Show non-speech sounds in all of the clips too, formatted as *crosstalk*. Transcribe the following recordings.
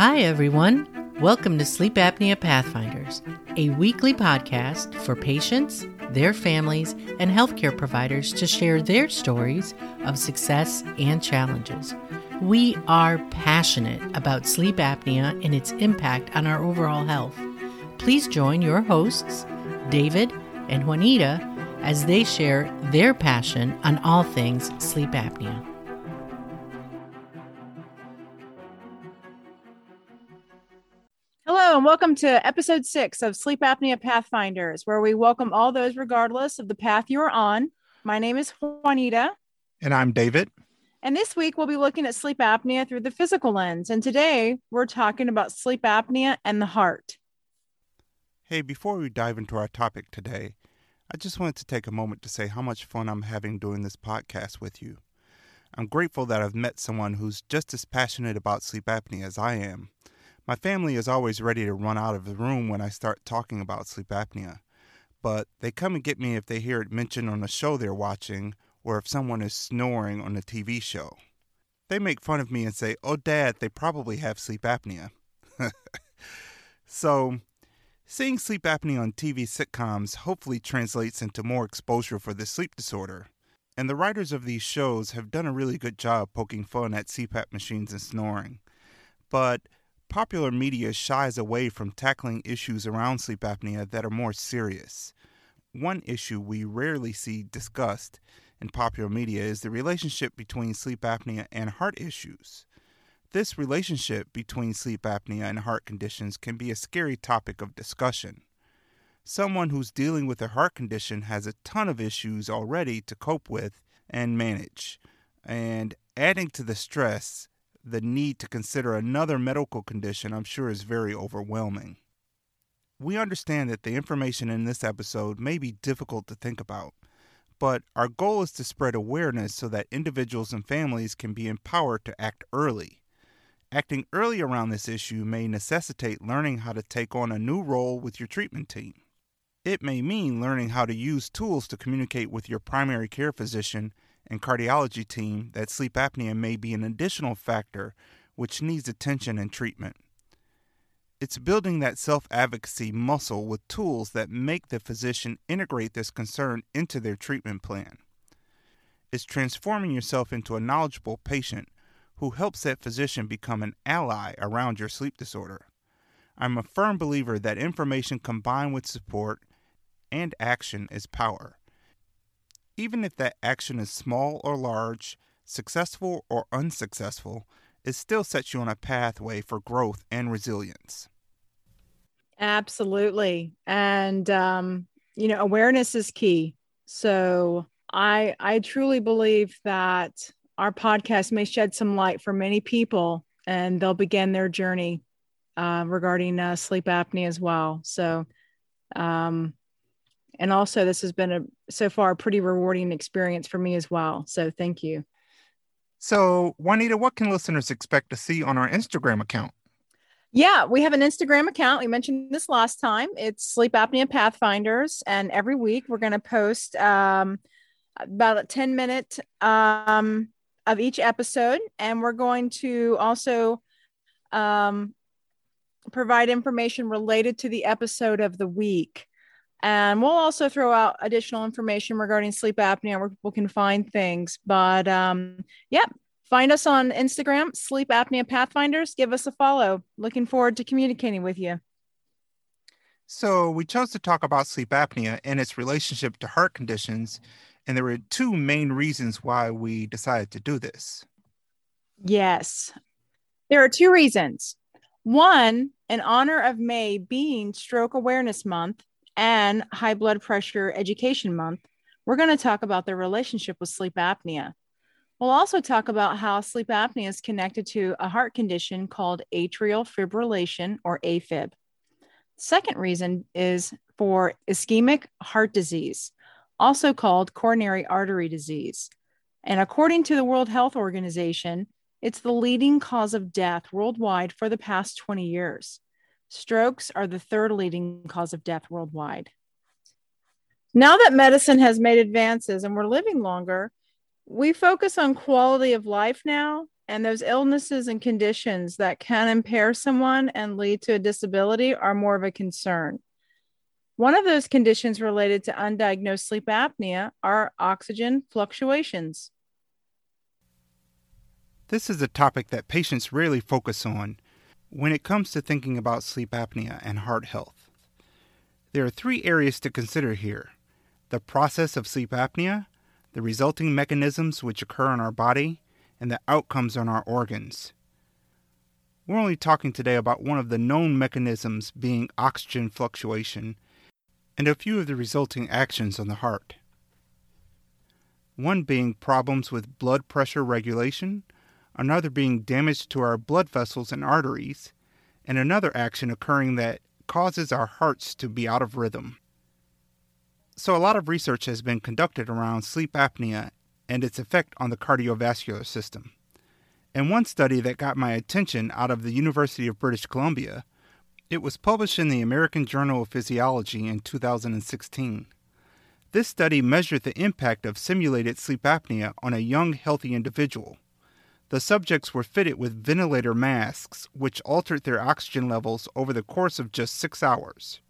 Hi, everyone. Welcome to Sleep Apnea Pathfinders, a weekly podcast for patients, their families, and healthcare providers to share their stories of success and challenges. We are passionate about sleep apnea and its impact on our overall health. Please join your hosts, David and Juanita, as they share their passion on all things sleep apnea. Hello, and welcome to episode six of Sleep Apnea Pathfinders, where we welcome all those regardless of the path you are on. My name is Juanita. And I'm David. And this week we'll be looking at sleep apnea through the physical lens. And today we're talking about sleep apnea and the heart. Hey, before we dive into our topic today, I just wanted to take a moment to say how much fun I'm having doing this podcast with you. I'm grateful that I've met someone who's just as passionate about sleep apnea as I am. My family is always ready to run out of the room when I start talking about sleep apnea, but they come and get me if they hear it mentioned on a show they're watching or if someone is snoring on a TV show. They make fun of me and say, Oh, Dad, they probably have sleep apnea. *laughs* so, seeing sleep apnea on TV sitcoms hopefully translates into more exposure for this sleep disorder. And the writers of these shows have done a really good job poking fun at CPAP machines and snoring. But popular media shies away from tackling issues around sleep apnea that are more serious. One issue we rarely see discussed in popular media is the relationship between sleep apnea and heart issues. This relationship between sleep apnea and heart conditions can be a scary topic of discussion. Someone who's dealing with a heart condition has a ton of issues already to cope with and manage. And adding to the stress, the need to consider another medical condition, I'm sure, is very overwhelming. We understand that the information in this episode may be difficult to think about, but our goal is to spread awareness so that individuals and families can be empowered to act early. Acting early around this issue may necessitate learning how to take on a new role with your treatment team. It may mean learning how to use tools to communicate with your primary care physician and cardiology team that sleep apnea may be an additional factor which needs attention and treatment. It's building that self advocacy muscle with tools that make the physician integrate this concern into their treatment plan. It's transforming yourself into a knowledgeable patient who helps that physician become an ally around your sleep disorder. I'm a firm believer that information combined with support and action is power even if that action is small or large, successful or unsuccessful, it still sets you on a pathway for growth and resilience. Absolutely. And, um, you know, awareness is key. So I, I truly believe that our podcast may shed some light for many people and they'll begin their journey uh, regarding uh, sleep apnea as well. So, um, and also this has been a so far a pretty rewarding experience for me as well. So thank you. So juanita what can listeners expect to see on our instagram account? Yeah we have an instagram account. We mentioned this last time. It's sleep apnea pathfinders. And every week we're going to post um, about a 10 minute um, of each episode. And we're going to also um, provide information related to the episode of the week and we'll also throw out additional information regarding sleep apnea where people can find things. But um, yeah, find us on Instagram, Sleep Apnea Pathfinders. Give us a follow. Looking forward to communicating with you. So, we chose to talk about sleep apnea and its relationship to heart conditions. And there were two main reasons why we decided to do this. Yes. There are two reasons. One, in honor of May being Stroke Awareness Month, and High Blood Pressure Education Month, we're going to talk about the relationship with sleep apnea. We'll also talk about how sleep apnea is connected to a heart condition called atrial fibrillation or AFib. Second reason is for ischemic heart disease, also called coronary artery disease. And according to the World Health Organization, it's the leading cause of death worldwide for the past 20 years. Strokes are the third leading cause of death worldwide. Now that medicine has made advances and we're living longer, we focus on quality of life now and those illnesses and conditions that can impair someone and lead to a disability are more of a concern. One of those conditions related to undiagnosed sleep apnea are oxygen fluctuations. This is a topic that patients rarely focus on when it comes to thinking about sleep apnea and heart health. There are three areas to consider here the process of sleep apnea, the resulting mechanisms which occur in our body, and the outcomes on our organs. We're only talking today about one of the known mechanisms being oxygen fluctuation and a few of the resulting actions on the heart. One being problems with blood pressure regulation, another being damage to our blood vessels and arteries, and another action occurring that causes our hearts to be out of rhythm. So, a lot of research has been conducted around sleep apnea and its effect on the cardiovascular system. In one study that got my attention out of the University of British Columbia, it was published in the American Journal of Physiology in 2016. This study measured the impact of simulated sleep apnea on a young, healthy individual. The subjects were fitted with ventilator masks, which altered their oxygen levels over the course of just six hours.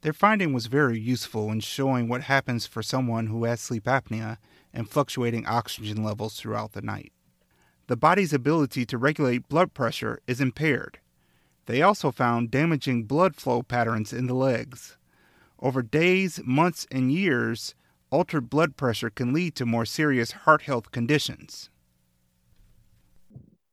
Their finding was very useful in showing what happens for someone who has sleep apnea and fluctuating oxygen levels throughout the night. The body's ability to regulate blood pressure is impaired. They also found damaging blood flow patterns in the legs. Over days, months, and years, altered blood pressure can lead to more serious heart health conditions.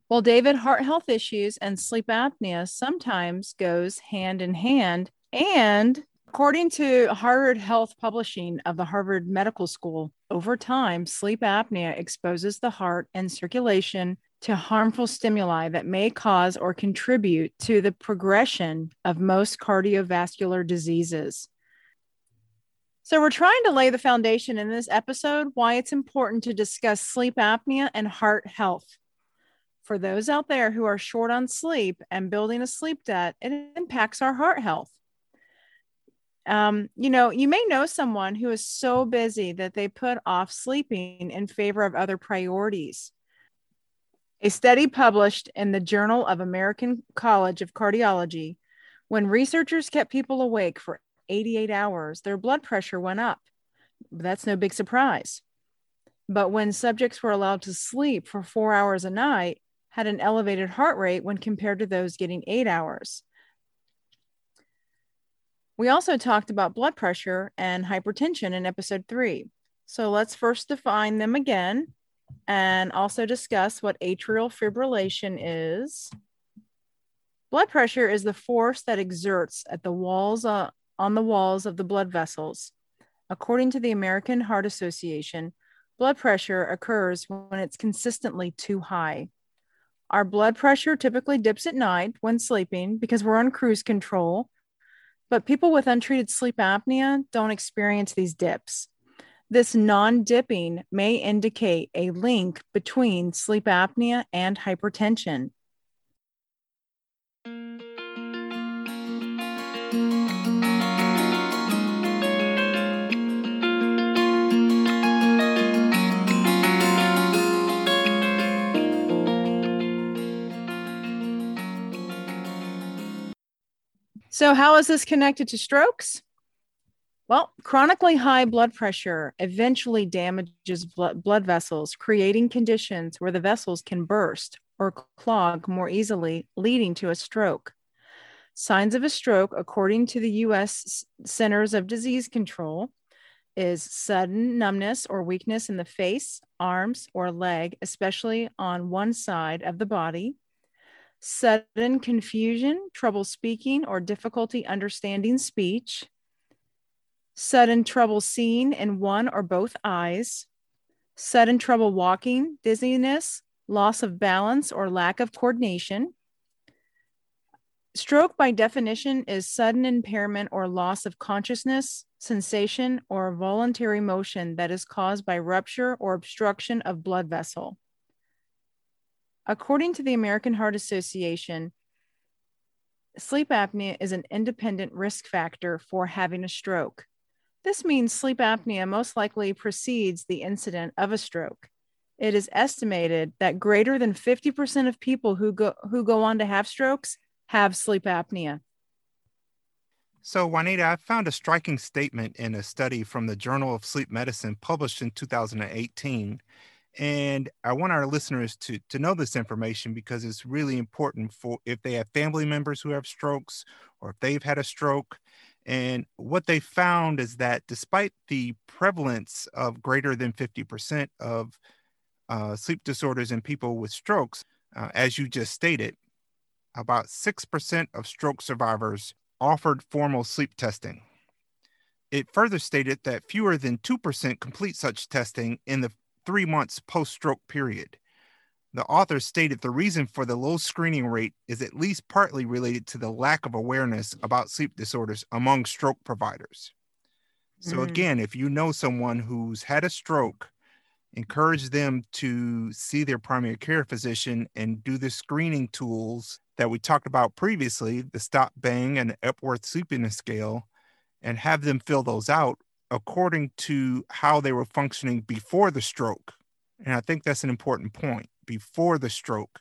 Well, David, heart health issues and sleep apnea sometimes goes hand in hand. And according to Harvard Health Publishing of the Harvard Medical School, over time, sleep apnea exposes the heart and circulation to harmful stimuli that may cause or contribute to the progression of most cardiovascular diseases. So, we're trying to lay the foundation in this episode why it's important to discuss sleep apnea and heart health for those out there who are short on sleep and building a sleep debt, it impacts our heart health. Um, you know, you may know someone who is so busy that they put off sleeping in favor of other priorities. A study published in the Journal of American College of Cardiology, when researchers kept people awake for 88 hours, their blood pressure went up. That's no big surprise. But when subjects were allowed to sleep for four hours a night, had an elevated heart rate when compared to those getting eight hours. We also talked about blood pressure and hypertension in episode three. So let's first define them again and also discuss what atrial fibrillation is. Blood pressure is the force that exerts at the walls uh, on the walls of the blood vessels. According to the American Heart Association, blood pressure occurs when it's consistently too high. Our blood pressure typically dips at night when sleeping because we're on cruise control. But people with untreated sleep apnea don't experience these dips. This non dipping may indicate a link between sleep apnea and hypertension. So, how is this connected to strokes? Well, chronically high blood pressure eventually damages blood vessels, creating conditions where the vessels can burst or clog more easily, leading to a stroke. Signs of a stroke, according to the US Centers of Disease Control, is sudden numbness or weakness in the face, arms, or leg, especially on one side of the body, sudden confusion, trouble speaking, or difficulty understanding speech, sudden trouble seeing in one or both eyes, sudden trouble walking, dizziness, loss of balance, or lack of coordination. Stroke, by definition, is sudden impairment or loss of consciousness, sensation, or voluntary motion that is caused by rupture or obstruction of blood vessel. According to the American Heart Association, sleep apnea is an independent risk factor for having a stroke. This means sleep apnea most likely precedes the incident of a stroke. it is estimated that greater than 50% of people who go who go on to have strokes have sleep apnea. So, Juanita, I found a striking statement in a study from the Journal of Sleep Medicine published in 2018. And I want our listeners to, to know this information because it's really important for if they have family members who have strokes or if they've had a stroke. And what they found is that despite the prevalence of greater than 50% of uh, sleep disorders in people with strokes, uh, as you just stated, about 6% of stroke survivors offered formal sleep testing. It further stated that fewer than 2% complete such testing in the three months post stroke period. The author stated the reason for the low screening rate is at least partly related to the lack of awareness about sleep disorders among stroke providers. So, mm. again, if you know someone who's had a stroke, encourage them to see their primary care physician and do the screening tools that we talked about previously the stop bang and the epworth sleepiness scale and have them fill those out according to how they were functioning before the stroke. And i think that's an important point before the stroke.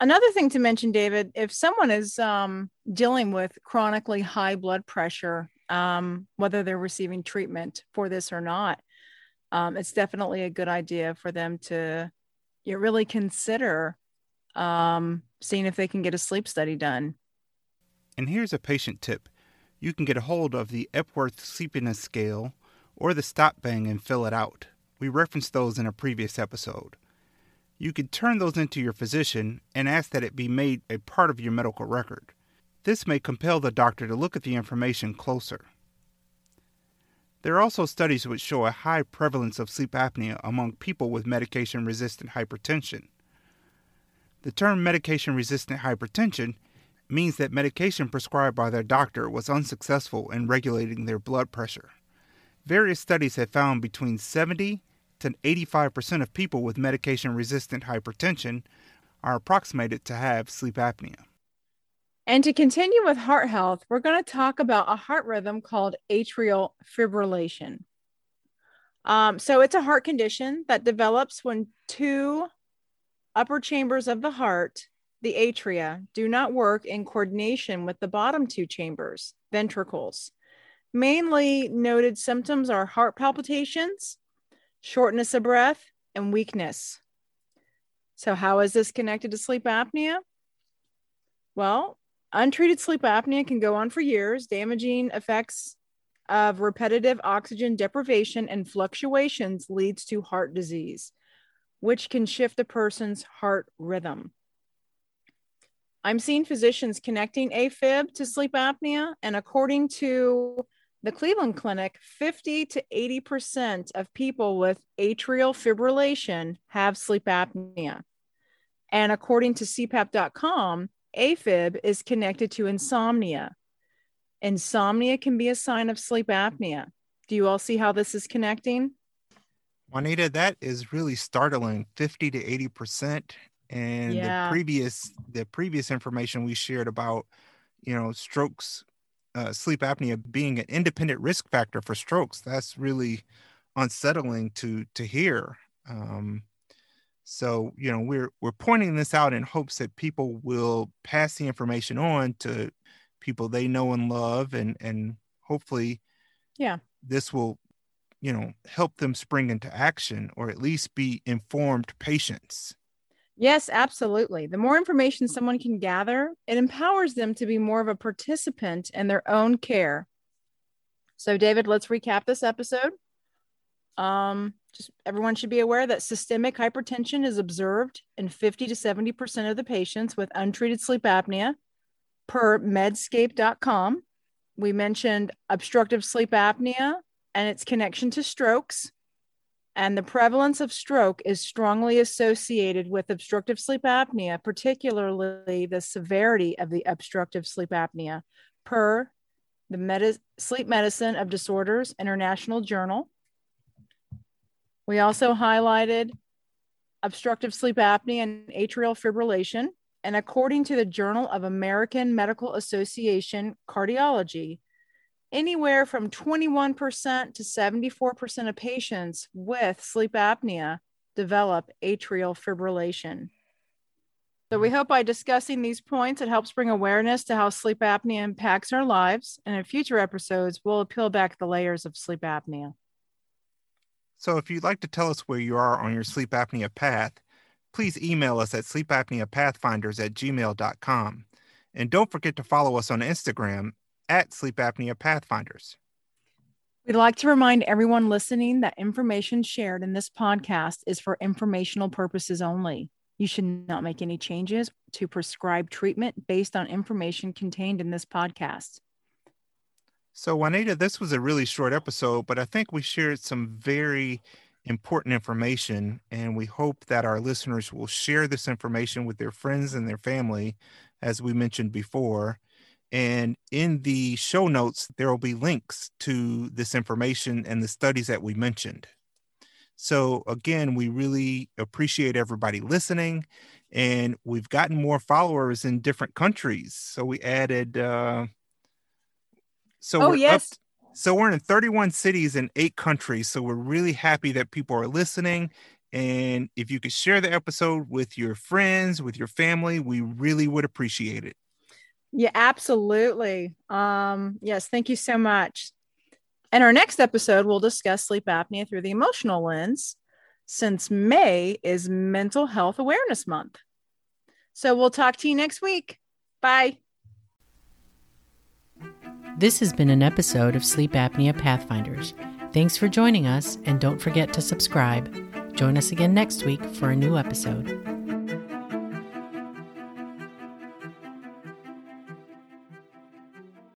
Another thing to mention david if someone is um, dealing with chronically high blood pressure um, whether they're receiving treatment for this or not um, it's definitely a good idea for them to you know, really consider um, seeing if they can get a sleep study done. And here's a patient tip you can get a hold of the Epworth Sleepiness Scale or the Stop Bang and fill it out. We referenced those in a previous episode. You could turn those into your physician and ask that it be made a part of your medical record. This may compel the doctor to look at the information closer. There are also studies which show a high prevalence of sleep apnea among people with medication resistant hypertension. The term medication resistant hypertension means that medication prescribed by their doctor was unsuccessful in regulating their blood pressure. Various studies have found between 70 to 85% of people with medication resistant hypertension are approximated to have sleep apnea. And to continue with heart health, we're going to talk about a heart rhythm called atrial fibrillation. Um, so it's a heart condition that develops when two upper chambers of the heart, the atria, do not work in coordination with the bottom two chambers, ventricles. Mainly noted symptoms are heart palpitations, shortness of breath, and weakness. So, how is this connected to sleep apnea? Well, Untreated sleep apnea can go on for years, damaging effects of repetitive oxygen deprivation and fluctuations leads to heart disease, which can shift a person's heart rhythm. I'm seeing physicians connecting AFib to sleep apnea, and according to the Cleveland Clinic, 50 to 80% of people with atrial fibrillation have sleep apnea. And according to CPAP.com, AFib is connected to insomnia. Insomnia can be a sign of sleep apnea. Do you all see how this is connecting? Juanita, that is really startling 50 to 80%. And yeah. the previous the previous information we shared about, you know, strokes, uh, sleep apnea being an independent risk factor for strokes, that's really unsettling to to hear. Um, so, you know, we're we're pointing this out in hopes that people will pass the information on to people they know and love and and hopefully yeah, this will you know help them spring into action or at least be informed patients. Yes, absolutely. The more information someone can gather, it empowers them to be more of a participant in their own care. So, David, let's recap this episode. Um, just everyone should be aware that systemic hypertension is observed in 50 to 70% of the patients with untreated sleep apnea per medscape.com. We mentioned obstructive sleep apnea and its connection to strokes. And the prevalence of stroke is strongly associated with obstructive sleep apnea, particularly the severity of the obstructive sleep apnea per the Medi- Sleep Medicine of Disorders International Journal. We also highlighted obstructive sleep apnea and atrial fibrillation. And according to the Journal of American Medical Association Cardiology, anywhere from 21% to 74% of patients with sleep apnea develop atrial fibrillation. So, we mm. hope by discussing these points, it helps bring awareness to how sleep apnea impacts our lives. And in future episodes, we'll peel back the layers of sleep apnea. So, if you'd like to tell us where you are on your sleep apnea path, please email us at sleepapneapathfinders at gmail.com. And don't forget to follow us on Instagram at Sleep Apnea Pathfinders. We'd like to remind everyone listening that information shared in this podcast is for informational purposes only. You should not make any changes to prescribed treatment based on information contained in this podcast. So, Juanita, this was a really short episode, but I think we shared some very important information, and we hope that our listeners will share this information with their friends and their family, as we mentioned before. And in the show notes, there will be links to this information and the studies that we mentioned. So, again, we really appreciate everybody listening. And we've gotten more followers in different countries. So, we added, uh, so oh, yes. Up, so, we're in 31 cities in eight countries. So, we're really happy that people are listening. And if you could share the episode with your friends, with your family, we really would appreciate it. Yeah, absolutely. Um, yes, thank you so much. In our next episode, we'll discuss sleep apnea through the emotional lens, since May is Mental Health Awareness Month. So we'll talk to you next week. Bye. This has been an episode of Sleep Apnea Pathfinders. Thanks for joining us, and don't forget to subscribe. Join us again next week for a new episode.